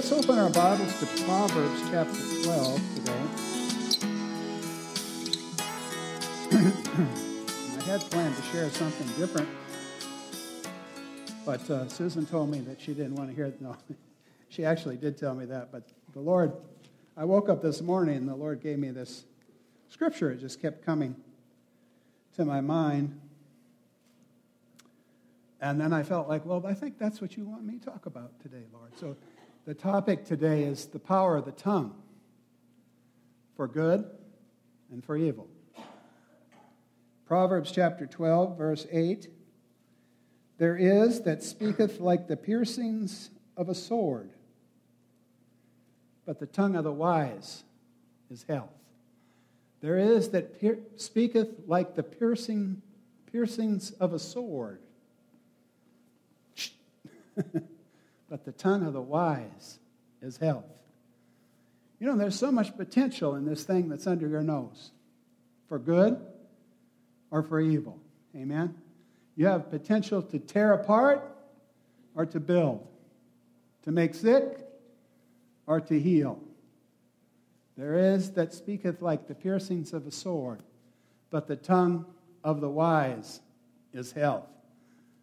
let's open our Bibles to Proverbs chapter 12 today. I had planned to share something different, but uh, Susan told me that she didn't want to hear it. No, she actually did tell me that, but the Lord, I woke up this morning and the Lord gave me this scripture. It just kept coming to my mind. And then I felt like, well, I think that's what you want me to talk about today, Lord. So the topic today is the power of the tongue for good and for evil. Proverbs chapter 12, verse 8 There is that speaketh like the piercings of a sword, but the tongue of the wise is health. There is that pier- speaketh like the piercing, piercings of a sword. but the tongue of the wise is health. You know, there's so much potential in this thing that's under your nose for good or for evil. Amen? You have potential to tear apart or to build, to make sick or to heal. There is that speaketh like the piercings of a sword, but the tongue of the wise is health.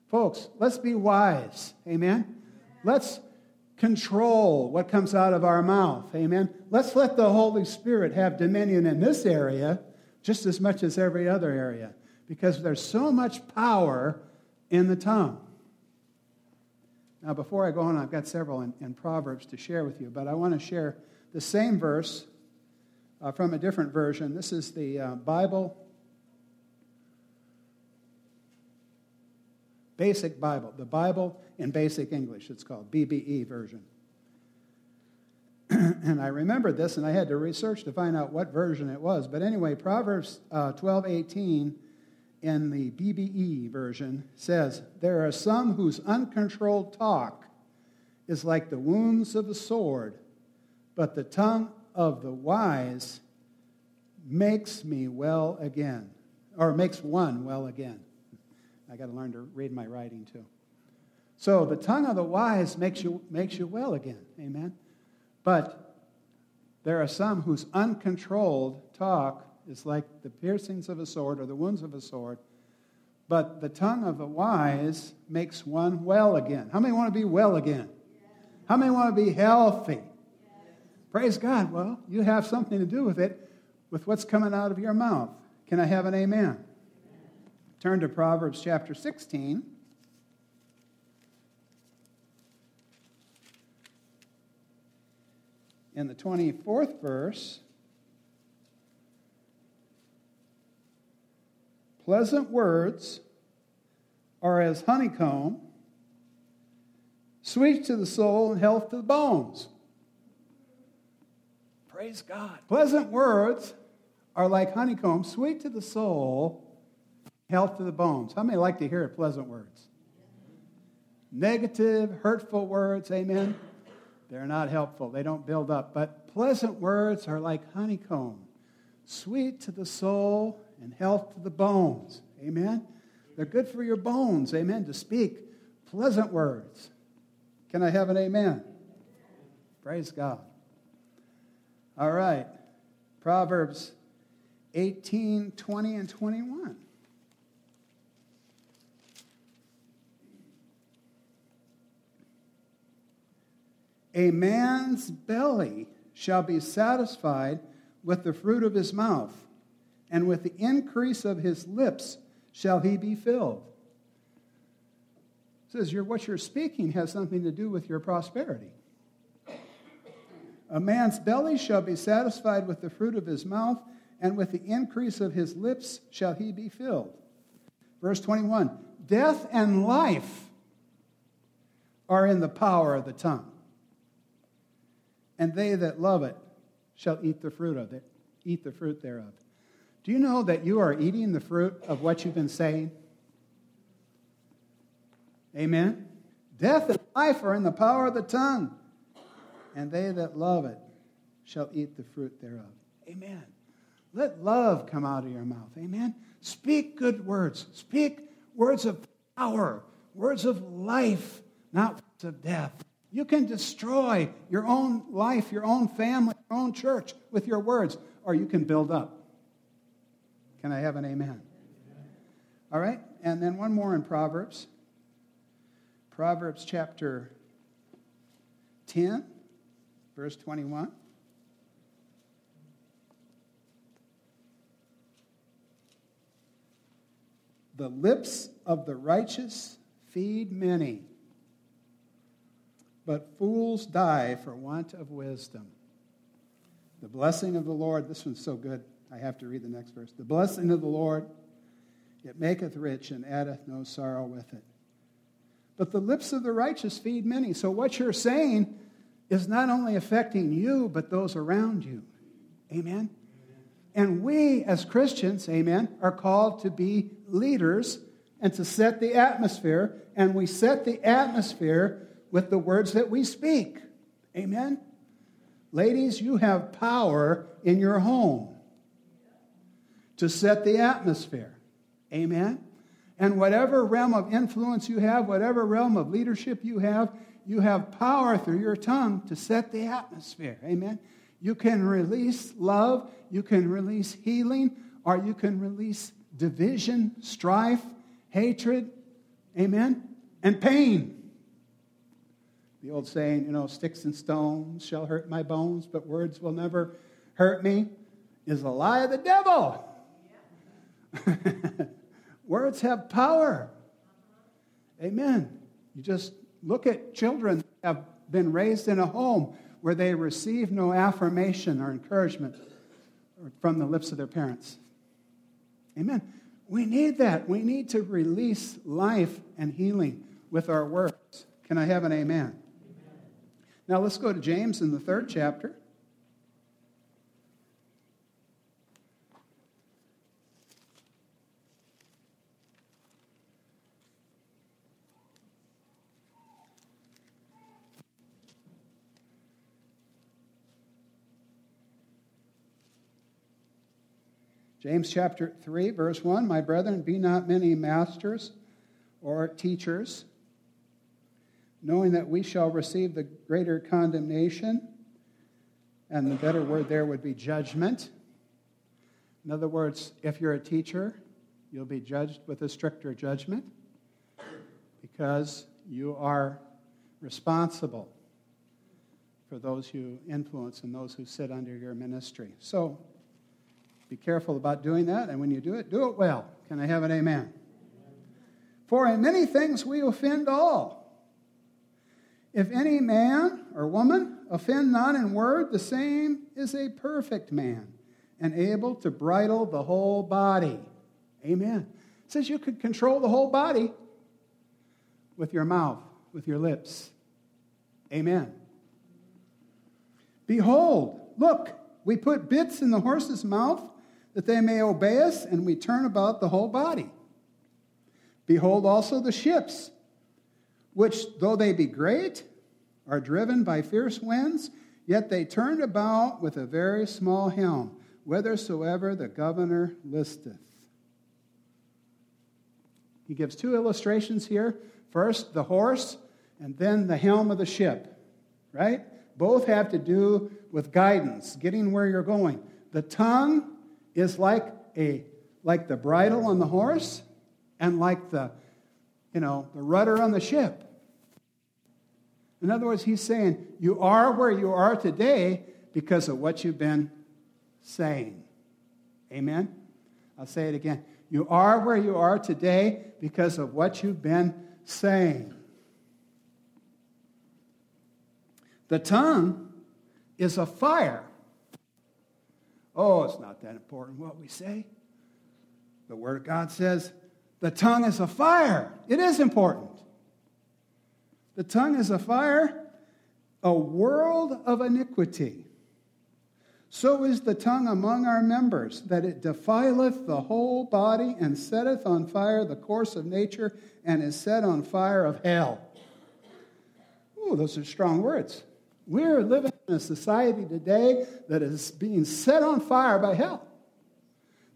Folks, let's be wise. Amen? Let's control what comes out of our mouth. Amen? Let's let the Holy Spirit have dominion in this area just as much as every other area because there's so much power in the tongue. Now, before I go on, I've got several in, in Proverbs to share with you, but I want to share the same verse uh, from a different version. This is the uh, Bible Basic Bible, the Bible in Basic English, it's called, BBE version. and I remembered this, and I had to research to find out what version it was. But anyway, Proverbs uh, 12 18 in the BBE version says, There are some whose uncontrolled talk is like the wounds of a sword, but the tongue of the wise makes me well again, or makes one well again. I got to learn to read my writing too. So the tongue of the wise makes you, makes you well again. Amen. But there are some whose uncontrolled talk is like the piercings of a sword or the wounds of a sword. But the tongue of the wise makes one well again. How many want to be well again? How many want to be healthy? Praise God. Well, you have something to do with it, with what's coming out of your mouth. Can I have an amen? Turn to Proverbs chapter 16. In the 24th verse, pleasant words are as honeycomb, sweet to the soul and health to the bones. Praise God. Pleasant words are like honeycomb, sweet to the soul health to the bones. How many like to hear pleasant words? Negative, hurtful words, amen? They're not helpful. They don't build up. But pleasant words are like honeycomb, sweet to the soul and health to the bones. Amen? They're good for your bones, amen, to speak pleasant words. Can I have an amen? Praise God. All right. Proverbs 18, 20, and 21. A man's belly shall be satisfied with the fruit of his mouth, and with the increase of his lips shall he be filled. It says what you're speaking has something to do with your prosperity. A man's belly shall be satisfied with the fruit of his mouth, and with the increase of his lips shall he be filled. Verse 21 Death and life are in the power of the tongue and they that love it shall eat the fruit of it, eat the fruit thereof. Do you know that you are eating the fruit of what you've been saying? Amen. Death and life are in the power of the tongue, and they that love it shall eat the fruit thereof. Amen. Let love come out of your mouth. Amen. Speak good words. Speak words of power, words of life, not words of death. You can destroy your own life, your own family, your own church with your words, or you can build up. Can I have an amen? All right, and then one more in Proverbs. Proverbs chapter 10, verse 21. The lips of the righteous feed many, but fools die for want of wisdom. The blessing of the Lord, this one's so good, I have to read the next verse. The blessing of the Lord, it maketh rich and addeth no sorrow with it. But the lips of the righteous feed many. So what you're saying is not only affecting you, but those around you. Amen? And we, as Christians, amen, are called to be leaders and to set the atmosphere. And we set the atmosphere with the words that we speak. Amen? Ladies, you have power in your home to set the atmosphere. Amen? And whatever realm of influence you have, whatever realm of leadership you have, you have power through your tongue to set the atmosphere. Amen? You can release love, you can release healing, or you can release division, strife, hatred, amen, and pain. The old saying, you know, sticks and stones shall hurt my bones, but words will never hurt me, is a lie of the devil. words have power. Amen. You just look at children that have been raised in a home where they receive no affirmation or encouragement from the lips of their parents. Amen. We need that. We need to release life and healing with our words. Can I have an amen? Now let's go to James in the third chapter. James chapter 3, verse 1 My brethren, be not many masters or teachers, knowing that we shall receive the greater condemnation. And the better word there would be judgment. In other words, if you're a teacher, you'll be judged with a stricter judgment because you are responsible for those you influence and those who sit under your ministry. So, be careful about doing that, and when you do it, do it well. Can I have an amen? For in many things we offend all. If any man or woman offend not in word, the same is a perfect man and able to bridle the whole body. Amen. It says you could control the whole body with your mouth, with your lips. Amen. Behold, look, we put bits in the horse's mouth that they may obey us, and we turn about the whole body. Behold also the ships, which, though they be great, are driven by fierce winds, yet they turn about with a very small helm, whithersoever the governor listeth. He gives two illustrations here. First, the horse, and then the helm of the ship, right? Both have to do with guidance, getting where you're going. The tongue is like a like the bridle on the horse and like the you know the rudder on the ship in other words he's saying you are where you are today because of what you've been saying amen i'll say it again you are where you are today because of what you've been saying the tongue is a fire Oh, it's not that important what we say. The Word of God says the tongue is a fire. It is important. The tongue is a fire, a world of iniquity. So is the tongue among our members, that it defileth the whole body and setteth on fire the course of nature and is set on fire of hell. Oh, those are strong words. We're living in a society today that is being set on fire by hell.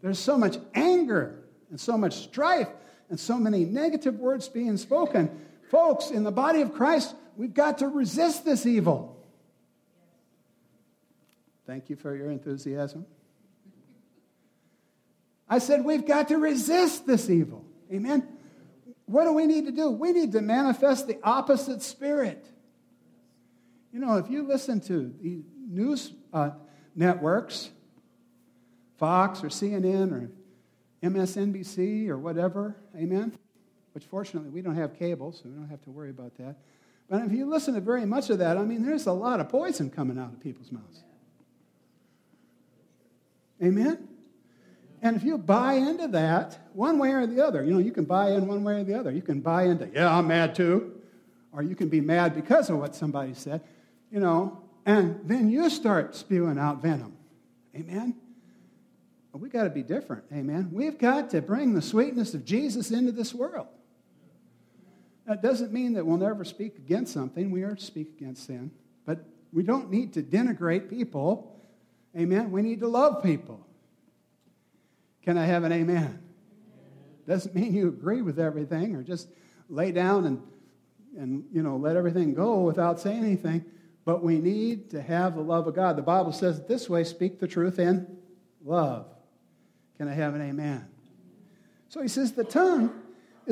There's so much anger and so much strife and so many negative words being spoken. Folks, in the body of Christ, we've got to resist this evil. Thank you for your enthusiasm. I said, we've got to resist this evil. Amen. What do we need to do? We need to manifest the opposite spirit. You know, if you listen to the news uh, networks, Fox or CNN or MSNBC or whatever, amen, which fortunately we don't have cable, so we don't have to worry about that. But if you listen to very much of that, I mean, there's a lot of poison coming out of people's mouths. Amen? And if you buy into that, one way or the other, you know, you can buy in one way or the other. You can buy into, yeah, I'm mad too. Or you can be mad because of what somebody said, you know, and then you start spewing out venom. Amen? we got to be different. Amen? We've got to bring the sweetness of Jesus into this world. That doesn't mean that we'll never speak against something. We are to speak against sin. But we don't need to denigrate people. Amen? We need to love people. Can I have an amen? Doesn't mean you agree with everything or just lay down and, and you know, let everything go without saying anything. But we need to have the love of God. The Bible says it this way speak the truth in love. Can I have an amen? So he says the tongue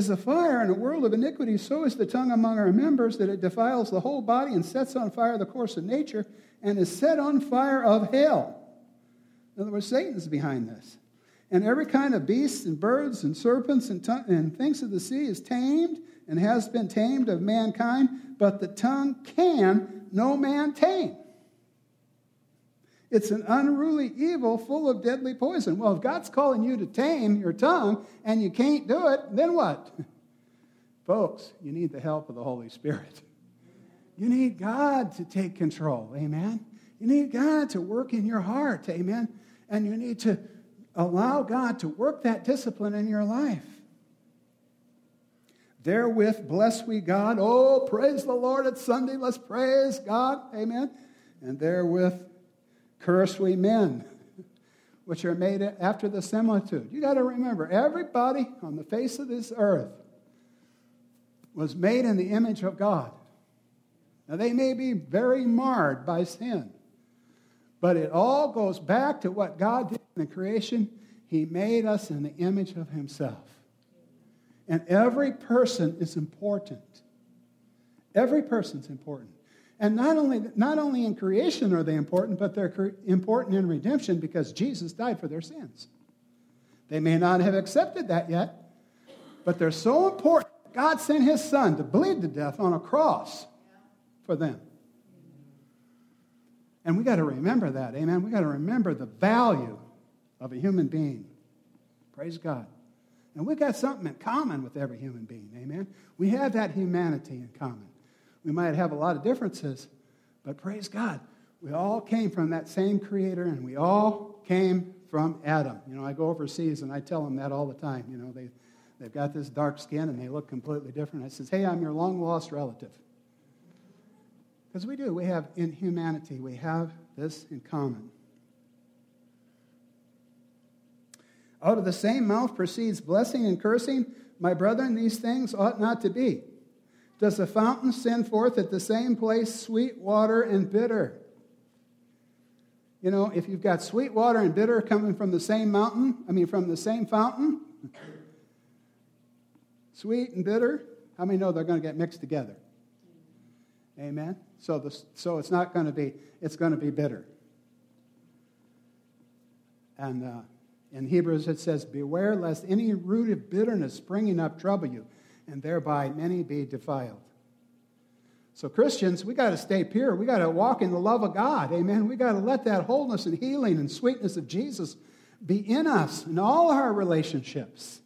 is a fire in a world of iniquity. So is the tongue among our members that it defiles the whole body and sets on fire the course of nature and is set on fire of hell. In other words, Satan's behind this. And every kind of beasts and birds and serpents and, and things of the sea is tamed and has been tamed of mankind, but the tongue can no man tame. It's an unruly evil full of deadly poison. Well, if God's calling you to tame your tongue and you can't do it, then what? Folks, you need the help of the Holy Spirit. You need God to take control. Amen. You need God to work in your heart. Amen. And you need to allow God to work that discipline in your life. Therewith bless we God. Oh, praise the Lord. It's Sunday. Let's praise God. Amen. And therewith curse we men, which are made after the similitude. You got to remember, everybody on the face of this earth was made in the image of God. Now, they may be very marred by sin. But it all goes back to what God did in the creation. He made us in the image of Himself. And every person is important. Every person's important. And not only, not only in creation are they important, but they're important in redemption because Jesus died for their sins. They may not have accepted that yet, but they're so important. God sent His Son to bleed to death on a cross for them. And we got to remember that. Amen. We got to remember the value of a human being. Praise God. And we got something in common with every human being. Amen. We have that humanity in common. We might have a lot of differences, but praise God. We all came from that same creator and we all came from Adam. You know, I go overseas and I tell them that all the time. You know, they, they've got this dark skin and they look completely different. I says, hey, I'm your long lost relative. Because we do. We have in humanity, we have this in common. Out of the same mouth proceeds blessing and cursing. My brethren, these things ought not to be. Does a fountain send forth at the same place sweet water and bitter? You know, if you've got sweet water and bitter coming from the same mountain, I mean, from the same fountain, sweet and bitter, how many know they're going to get mixed together? Amen? So, the, so it's not going to be, it's going to be bitter. And uh, in Hebrews it says, Beware lest any root of bitterness springing up trouble you, and thereby many be defiled. So, Christians, we got to stay pure. We got to walk in the love of God. Amen. We got to let that wholeness and healing and sweetness of Jesus be in us in all our relationships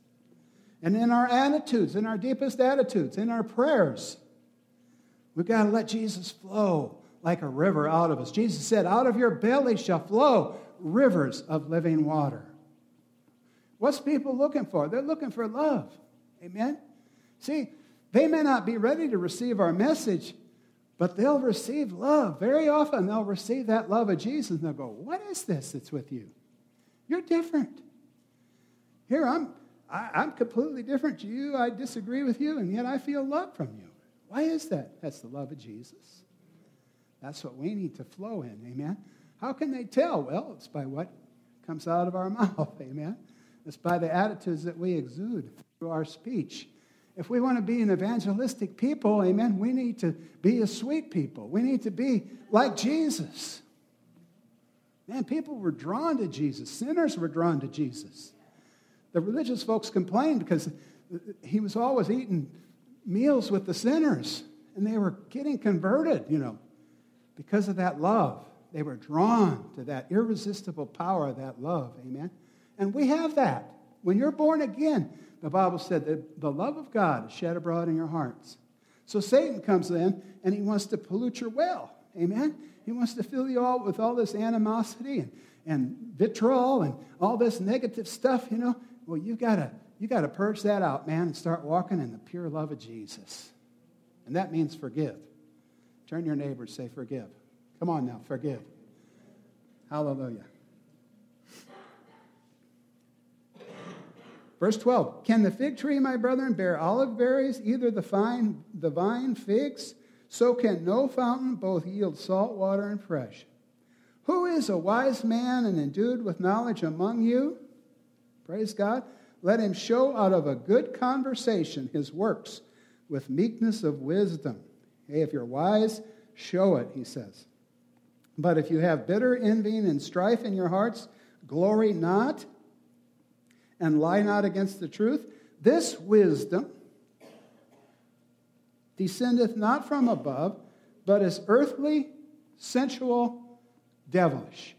and in our attitudes, in our deepest attitudes, in our prayers. We've got to let Jesus flow like a river out of us. Jesus said, Out of your belly shall flow rivers of living water. What's people looking for? They're looking for love. Amen? See, they may not be ready to receive our message, but they'll receive love. Very often they'll receive that love of Jesus and they'll go, What is this that's with you? You're different. Here, I'm, I, am i am completely different to you. I disagree with you, and yet I feel love from you. Why is that? That's the love of Jesus. That's what we need to flow in. Amen. How can they tell? Well, it's by what comes out of our mouth. Amen. It's by the attitudes that we exude through our speech. If we want to be an evangelistic people, amen, we need to be a sweet people. We need to be like Jesus. Man, people were drawn to Jesus. Sinners were drawn to Jesus. The religious folks complained because he was always eating meals with the sinners, and they were getting converted, you know, because of that love. They were drawn to that irresistible power of that love. Amen. And we have that. When you're born again, the Bible said that the love of God is shed abroad in your hearts. So Satan comes in and he wants to pollute your well. Amen? He wants to fill you all with all this animosity and, and vitriol and all this negative stuff, you know. Well, you've gotta you gotta purge that out, man, and start walking in the pure love of Jesus. And that means forgive. Turn your neighbor say, forgive. Come on now, forgive. Hallelujah. Verse 12 Can the fig tree, my brethren, bear olive berries, either the, fine, the vine figs? So can no fountain both yield salt water and fresh. Who is a wise man and endued with knowledge among you? Praise God. Let him show out of a good conversation his works with meekness of wisdom. Hey, if you're wise, show it, he says. But if you have bitter envying and strife in your hearts, glory not and lie not against the truth. This wisdom descendeth not from above, but is earthly, sensual, devilish.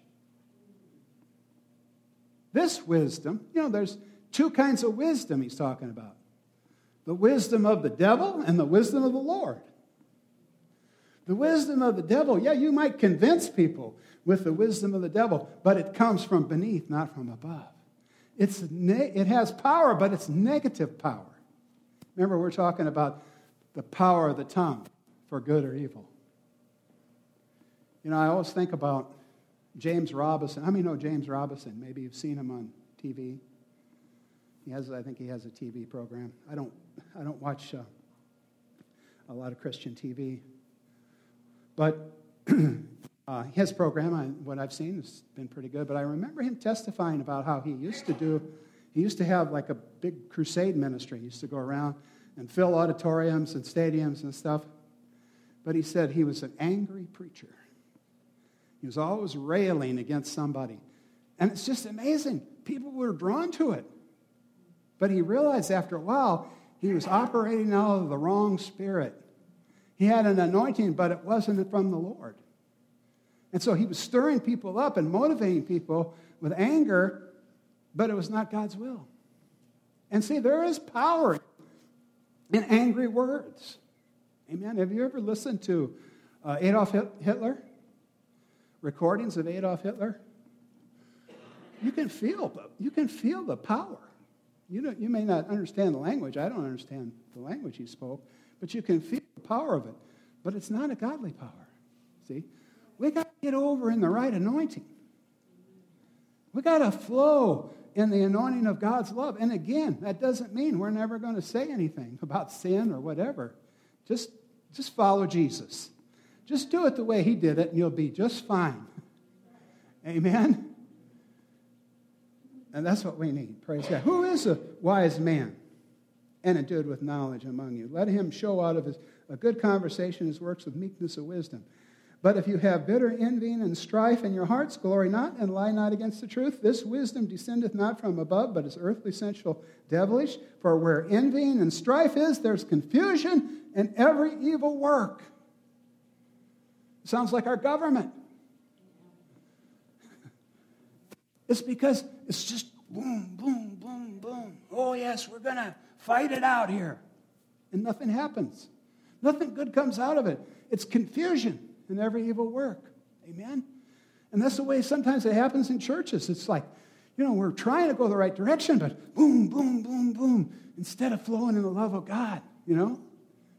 This wisdom, you know, there's two kinds of wisdom he's talking about the wisdom of the devil and the wisdom of the Lord. The wisdom of the devil, yeah, you might convince people with the wisdom of the devil, but it comes from beneath, not from above. It's ne- it has power, but it's negative power. Remember, we're talking about the power of the tongue for good or evil. You know, I always think about James Robison. How many know James Robison? Maybe you've seen him on TV. He has, I think he has a TV program. I don't, I don't watch uh, a lot of Christian TV. But Uh, his program, I, what I've seen, has been pretty good. But I remember him testifying about how he used to do, he used to have like a big crusade ministry. He used to go around and fill auditoriums and stadiums and stuff. But he said he was an angry preacher. He was always railing against somebody. And it's just amazing. People were drawn to it. But he realized after a while he was operating out of the wrong spirit. He had an anointing, but it wasn't from the Lord. And so he was stirring people up and motivating people with anger, but it was not God's will. And see, there is power in angry words. Amen. Have you ever listened to uh, Adolf Hitler? Recordings of Adolf Hitler? You can feel, you can feel the power. You, don't, you may not understand the language. I don't understand the language he spoke, but you can feel the power of it. But it's not a godly power. See? Get over in the right anointing. We got to flow in the anointing of God's love. And again, that doesn't mean we're never going to say anything about sin or whatever. Just, just follow Jesus. Just do it the way he did it, and you'll be just fine. Amen? And that's what we need. Praise God. Who is a wise man and a endued with knowledge among you? Let him show out of his, a good conversation his works with meekness of wisdom. But if you have bitter envying and strife in your hearts, glory not and lie not against the truth. This wisdom descendeth not from above, but is earthly, sensual, devilish. For where envying and strife is, there's confusion and every evil work. Sounds like our government. It's because it's just boom, boom, boom, boom. Oh, yes, we're going to fight it out here. And nothing happens. Nothing good comes out of it. It's confusion and every evil work. Amen? And that's the way sometimes it happens in churches. It's like, you know, we're trying to go the right direction, but boom, boom, boom, boom, instead of flowing in the love of God, you know?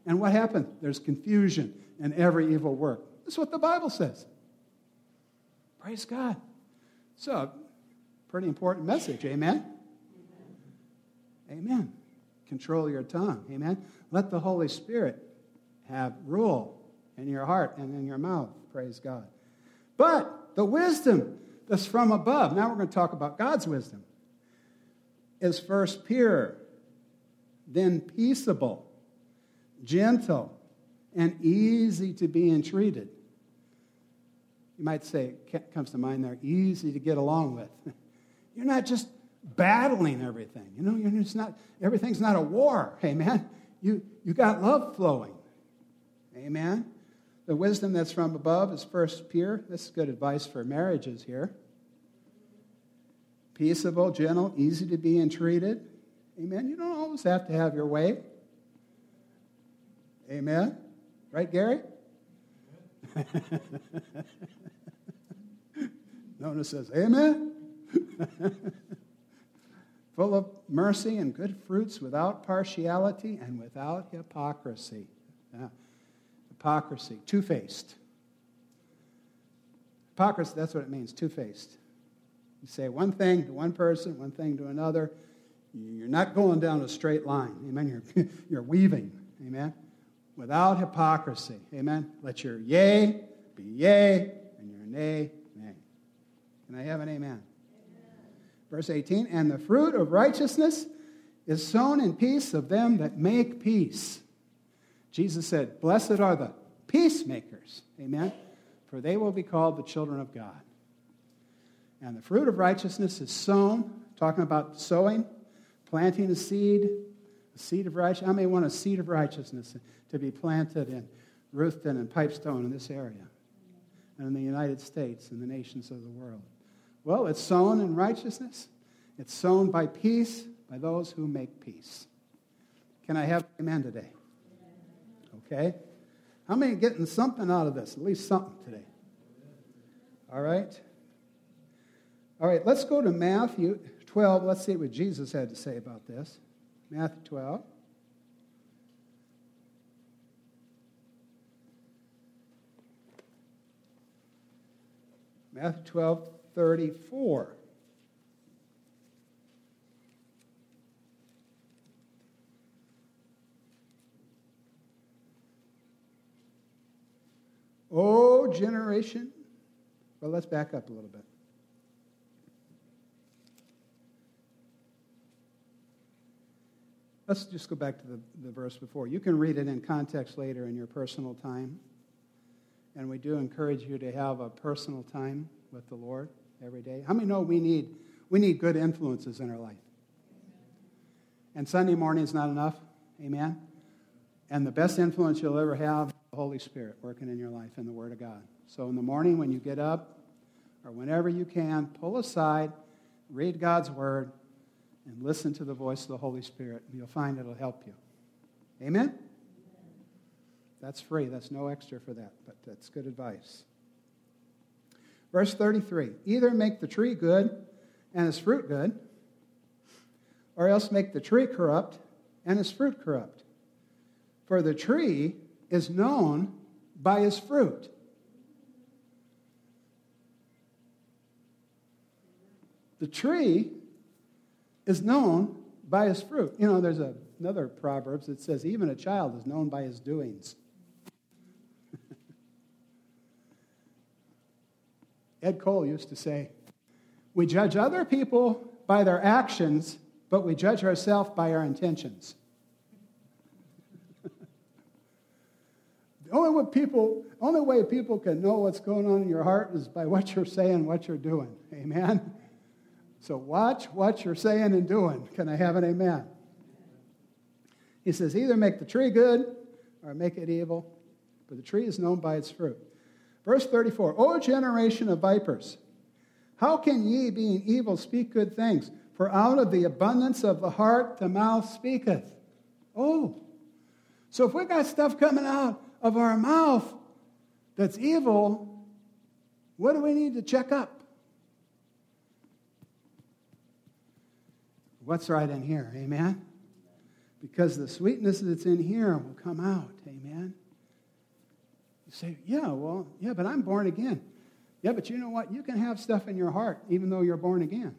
And what happened? There's confusion and every evil work. That's what the Bible says. Praise God. So, pretty important message. Amen? Amen. Control your tongue. Amen. Let the Holy Spirit have rule in your heart and in your mouth. Praise God. But the wisdom that's from above, now we're going to talk about God's wisdom, is first pure, then peaceable, gentle, and easy to be entreated. You might say, it comes to mind there, easy to get along with. You're not just battling everything. You know, you're just not, everything's not a war. Amen. You, you got love flowing. Amen. The wisdom that's from above is first pure. This is good advice for marriages here. Peaceable, gentle, easy to be entreated. Amen. You don't always have to have your way. Amen. Right, Gary? Nona says, Amen. Full of mercy and good fruits, without partiality and without hypocrisy. Yeah. Hypocrisy, two faced. Hypocrisy, that's what it means, two faced. You say one thing to one person, one thing to another. You're not going down a straight line. Amen. You're, you're weaving. Amen. Without hypocrisy. Amen. Let your yea be yea and your nay, nay. Can I have an amen? amen? Verse 18 And the fruit of righteousness is sown in peace of them that make peace. Jesus said, Blessed are the peacemakers. Amen. For they will be called the children of God. And the fruit of righteousness is sown, talking about sowing, planting a seed, a seed of righteousness. I may want a seed of righteousness to be planted in Ruthven and Pipestone in this area, and in the United States and the nations of the world. Well, it's sown in righteousness. It's sown by peace by those who make peace. Can I have amen today? Okay? How many getting something out of this? At least something today. All right? All right, let's go to Matthew 12. Let's see what Jesus had to say about this. Matthew 12. Matthew 12, 34. Oh, generation. Well, let's back up a little bit. Let's just go back to the, the verse before. You can read it in context later in your personal time. And we do encourage you to have a personal time with the Lord every day. How many know we need, we need good influences in our life? And Sunday morning is not enough. Amen? And the best influence you'll ever have Holy Spirit working in your life and the Word of God. So in the morning when you get up, or whenever you can, pull aside, read God's Word, and listen to the voice of the Holy Spirit. You'll find it'll help you. Amen? That's free. That's no extra for that, but that's good advice. Verse 33 Either make the tree good and its fruit good, or else make the tree corrupt and its fruit corrupt. For the tree is known by his fruit. The tree is known by his fruit. You know, there's a, another Proverbs that says, even a child is known by his doings. Ed Cole used to say, We judge other people by their actions, but we judge ourselves by our intentions. The only way, people, only way people can know what's going on in your heart is by what you're saying, what you're doing. Amen? So watch what you're saying and doing. Can I have an amen? He says, either make the tree good or make it evil, but the tree is known by its fruit. Verse 34 O generation of vipers, how can ye, being evil, speak good things? For out of the abundance of the heart the mouth speaketh. Oh, so if we got stuff coming out of our mouth that's evil, what do we need to check up? what's right in here. Amen? Because the sweetness that's in here will come out. Amen? You say, yeah, well, yeah, but I'm born again. Yeah, but you know what? You can have stuff in your heart even though you're born again.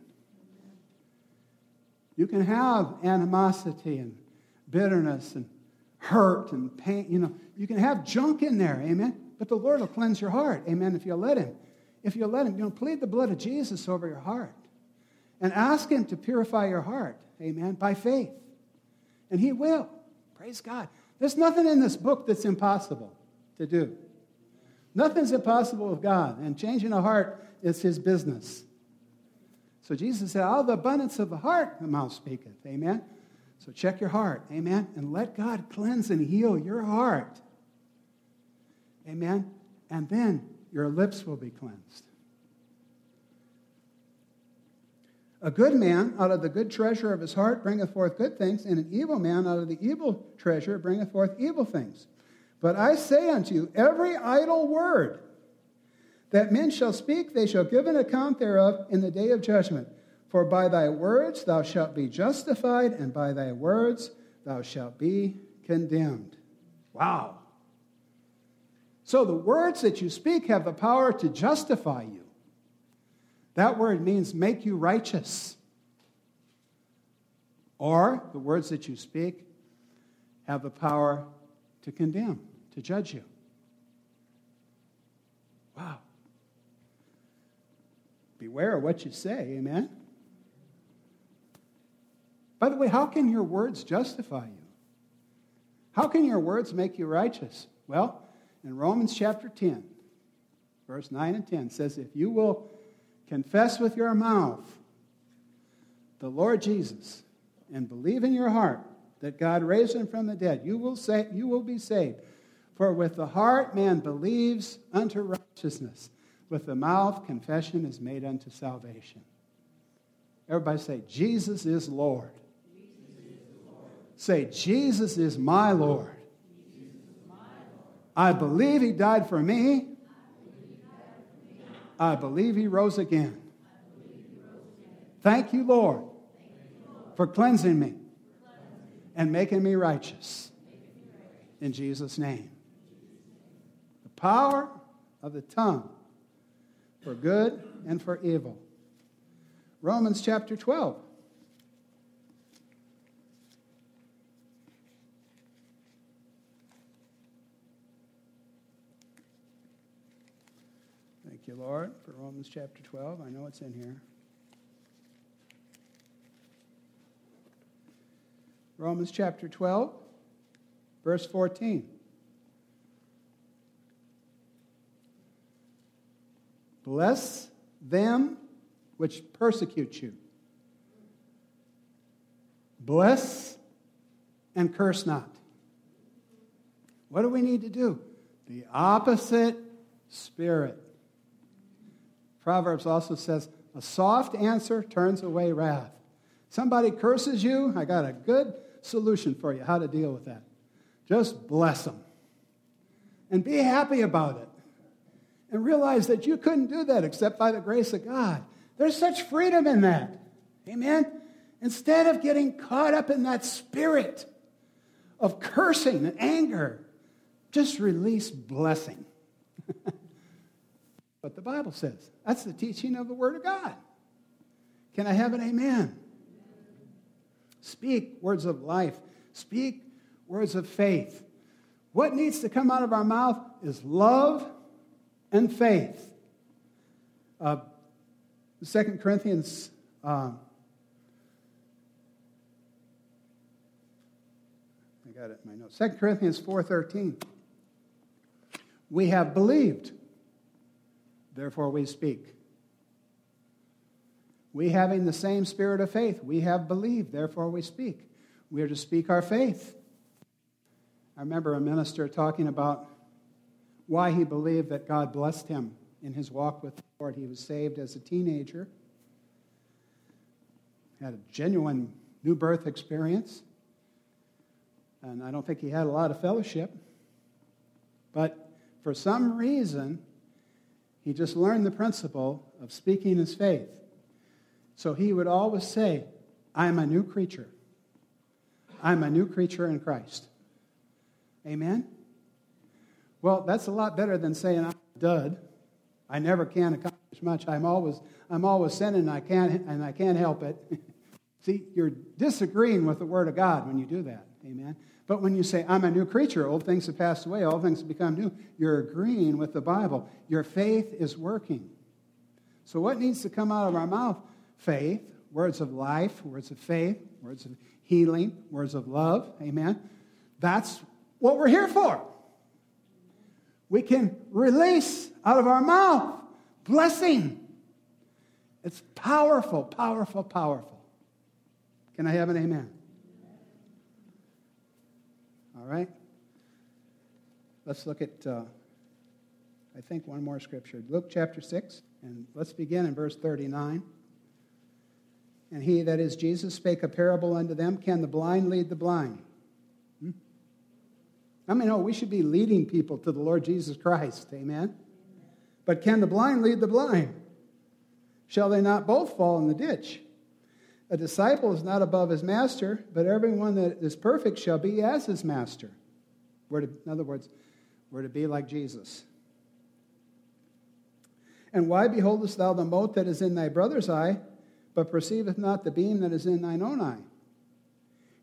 You can have animosity and bitterness and hurt and pain. You know, you can have junk in there, amen? But the Lord will cleanse your heart, amen, if you let Him. If you let Him, you know, plead the blood of Jesus over your heart and ask Him to purify your heart, amen, by faith. And He will. Praise God. There's nothing in this book that's impossible to do. Nothing's impossible with God, and changing a heart is His business. So Jesus said, Out of the abundance of the heart, the mouth speaketh. Amen. So check your heart. Amen. And let God cleanse and heal your heart. Amen. And then your lips will be cleansed. A good man out of the good treasure of his heart bringeth forth good things, and an evil man out of the evil treasure bringeth forth evil things. But I say unto you, every idle word that men shall speak, they shall give an account thereof in the day of judgment. For by thy words thou shalt be justified, and by thy words thou shalt be condemned. Wow. So the words that you speak have the power to justify you. That word means make you righteous. Or the words that you speak have the power to condemn, to judge you. Wow. Beware of what you say, amen? By the way, how can your words justify you? How can your words make you righteous? Well, in Romans chapter 10, verse 9 and 10 says, If you will confess with your mouth the Lord Jesus and believe in your heart that God raised him from the dead, you will, say, you will be saved. For with the heart man believes unto righteousness with the mouth, confession is made unto salvation. Everybody say, Jesus is Lord. Jesus is Lord. Say, Jesus is my Lord. I believe he died for me. I believe he rose again. Thank you, Lord, for cleansing me and making me righteous. In Jesus' name. The power of the tongue for good and for evil. Romans chapter 12. Thank you, Lord, for Romans chapter 12. I know it's in here. Romans chapter 12, verse 14. Bless them which persecute you. Bless and curse not. What do we need to do? The opposite spirit. Proverbs also says, a soft answer turns away wrath. Somebody curses you, I got a good solution for you how to deal with that. Just bless them and be happy about it and realize that you couldn't do that except by the grace of God. There's such freedom in that. Amen? Instead of getting caught up in that spirit of cursing and anger, just release blessing. what the Bible says. That's the teaching of the Word of God. Can I have an amen? Speak words of life, speak words of faith. What needs to come out of our mouth is love and faith. Uh, 2 Corinthians um, I got it in my notes. 2 Corinthians 4.13. We have believed, therefore we speak. We having the same spirit of faith, we have believed, therefore we speak. We are to speak our faith. I remember a minister talking about why he believed that God blessed him in his walk with the Lord. He was saved as a teenager, had a genuine new birth experience, and I don't think he had a lot of fellowship. But for some reason, he just learned the principle of speaking his faith. So he would always say, I'm a new creature. I'm a new creature in Christ. Amen? Well, that's a lot better than saying I'm a dud. I never can accomplish much. I'm always, I'm always sinning I can't, and I can't help it. See, you're disagreeing with the Word of God when you do that. Amen. But when you say, I'm a new creature, old things have passed away, all things have become new, you're agreeing with the Bible. Your faith is working. So, what needs to come out of our mouth? Faith, words of life, words of faith, words of healing, words of love. Amen. That's what we're here for. We can release out of our mouth blessing. It's powerful, powerful, powerful. Can I have an amen? Right. Let's look at, uh, I think, one more scripture. Luke chapter 6, and let's begin in verse 39. And he, that is Jesus, spake a parable unto them Can the blind lead the blind? Hmm? I mean, oh, we should be leading people to the Lord Jesus Christ. Amen. But can the blind lead the blind? Shall they not both fall in the ditch? A disciple is not above his master, but everyone that is perfect shall be as his master. We're to, in other words, we're to be like Jesus. And why beholdest thou the mote that is in thy brother's eye, but perceiveth not the beam that is in thine own eye?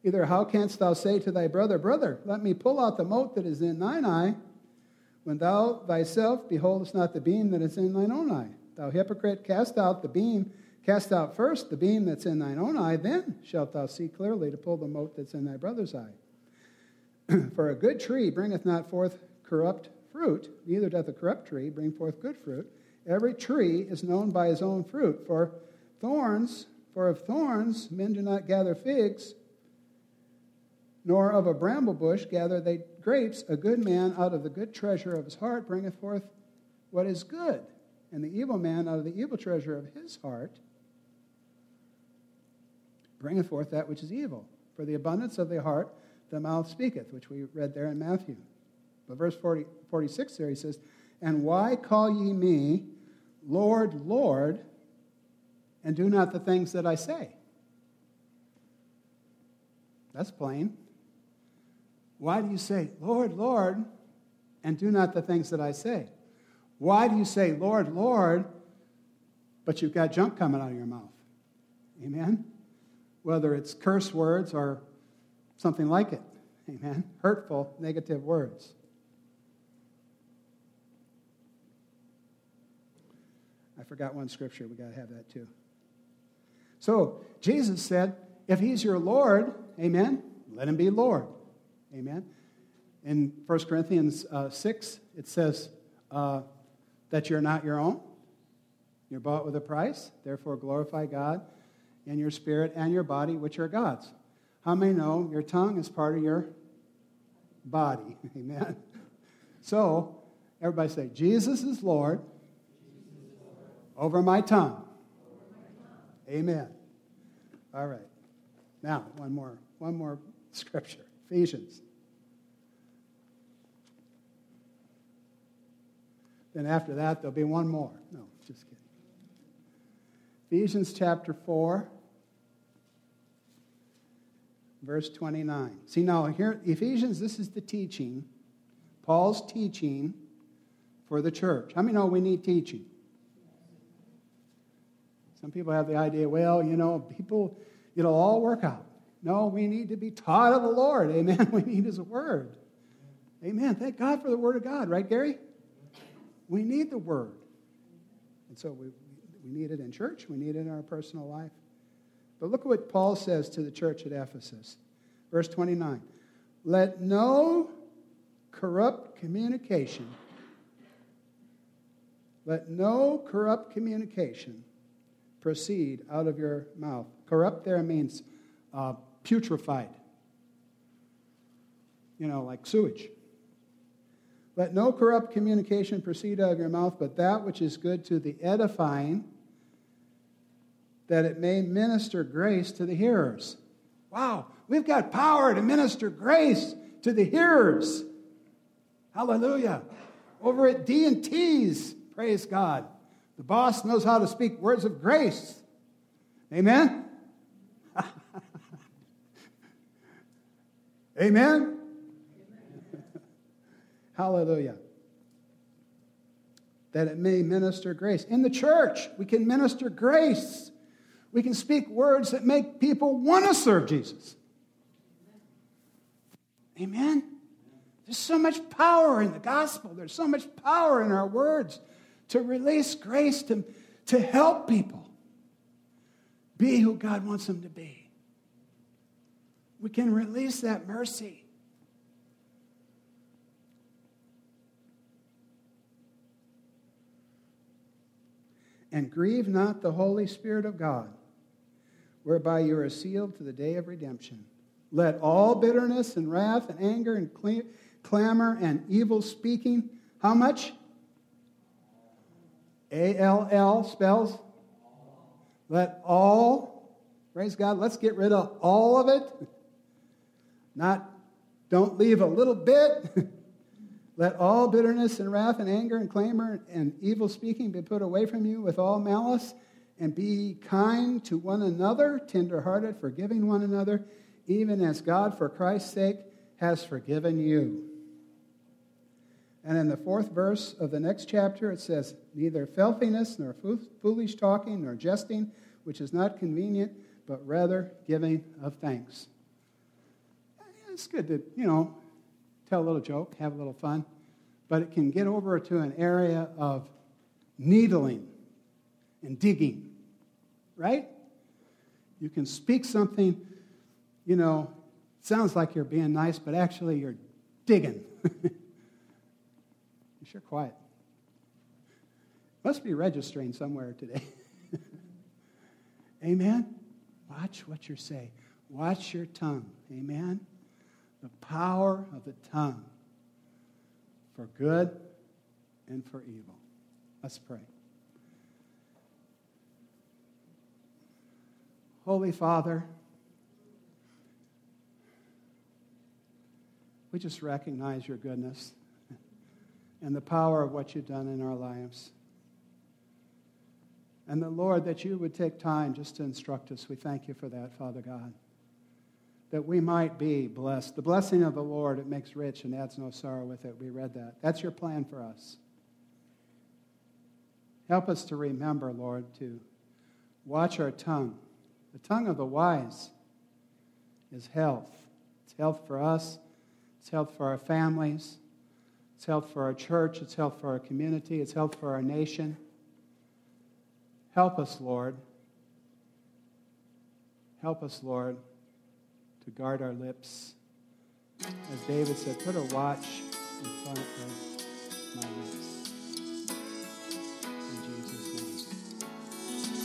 Either how canst thou say to thy brother, Brother, let me pull out the mote that is in thine eye, when thou thyself beholdest not the beam that is in thine own eye? Thou hypocrite, cast out the beam Cast out first the beam that's in thine own eye, then shalt thou see clearly to pull the mote that's in thy brother's eye. For a good tree bringeth not forth corrupt fruit, neither doth a corrupt tree bring forth good fruit. Every tree is known by his own fruit. For thorns, for of thorns men do not gather figs, nor of a bramble bush gather they grapes. A good man out of the good treasure of his heart bringeth forth what is good, and the evil man out of the evil treasure of his heart bringeth forth that which is evil. For the abundance of the heart the mouth speaketh, which we read there in Matthew. But verse 40, 46 there he says, And why call ye me Lord, Lord, and do not the things that I say? That's plain. Why do you say, Lord, Lord, and do not the things that I say? Why do you say, Lord, Lord, but you've got junk coming out of your mouth? Amen? Whether it's curse words or something like it. Amen. Hurtful, negative words. I forgot one scripture. We got to have that too. So, Jesus said, if he's your Lord, amen, let him be Lord. Amen. In 1 Corinthians uh, 6, it says uh, that you're not your own. You're bought with a price. Therefore, glorify God in your spirit and your body, which are God's. How many know your tongue is part of your body? Amen. So, everybody say, Jesus is Lord over my tongue. Amen. All right. Now, one more, one more scripture. Ephesians. Then after that, there'll be one more. No, just kidding. Ephesians chapter 4 verse 29. See, now here, Ephesians, this is the teaching, Paul's teaching for the church. How many know we need teaching? Some people have the idea, well, you know, people, it'll all work out. No, we need to be taught of the Lord. Amen. We need His Word. Amen. Thank God for the Word of God, right, Gary? We need the Word. And so we, we need it in church, we need it in our personal life. But look at what Paul says to the church at Ephesus. Verse 29. Let no corrupt communication, let no corrupt communication proceed out of your mouth. Corrupt there means uh, putrefied, you know, like sewage. Let no corrupt communication proceed out of your mouth, but that which is good to the edifying that it may minister grace to the hearers. Wow, we've got power to minister grace to the hearers. Hallelujah. Over at D&T's, praise God. The boss knows how to speak words of grace. Amen? Amen? Hallelujah. That it may minister grace. In the church, we can minister grace we can speak words that make people want to serve Jesus. Amen? There's so much power in the gospel. There's so much power in our words to release grace, to, to help people be who God wants them to be. We can release that mercy. And grieve not the Holy Spirit of God, whereby you are sealed to the day of redemption. Let all bitterness and wrath and anger and clamor and evil speaking, how much? A L L spells. Let all, praise God, let's get rid of all of it. Not, don't leave a little bit. Let all bitterness and wrath and anger and clamor and evil speaking be put away from you with all malice, and be kind to one another, tenderhearted, forgiving one another, even as God, for Christ's sake, has forgiven you. And in the fourth verse of the next chapter, it says, Neither filthiness, nor foolish talking, nor jesting, which is not convenient, but rather giving of thanks. It's good to, you know, tell a little joke, have a little fun, but it can get over to an area of needling and digging, right? You can speak something, you know, sounds like you're being nice, but actually you're digging. You're quiet. Must be registering somewhere today. Amen? Watch what you say. Watch your tongue. Amen? The power of the tongue for good and for evil. Let's pray. Holy Father, we just recognize your goodness and the power of what you've done in our lives. And the Lord, that you would take time just to instruct us. We thank you for that, Father God. That we might be blessed. The blessing of the Lord, it makes rich and adds no sorrow with it. We read that. That's your plan for us. Help us to remember, Lord, to watch our tongue. The tongue of the wise is health. It's health for us, it's health for our families, it's health for our church. It's health for our community. It's health for our nation. Help us, Lord. Help us, Lord, to guard our lips. As David said, put a watch in front of my lips.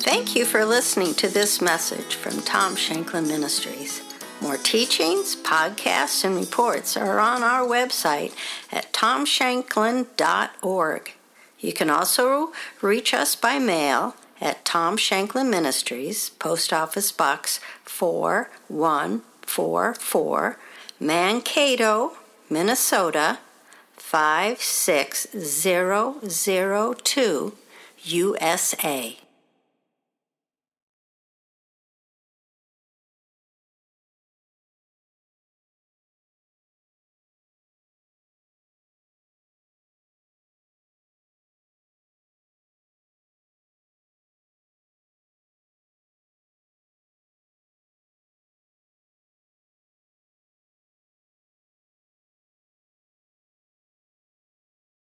Thank you for listening to this message from Tom Shanklin Ministries. More teachings, podcasts, and reports are on our website at tomshanklin.org. You can also reach us by mail at Tom Shanklin Ministries, Post Office Box 4144, Mankato, Minnesota 56002, USA.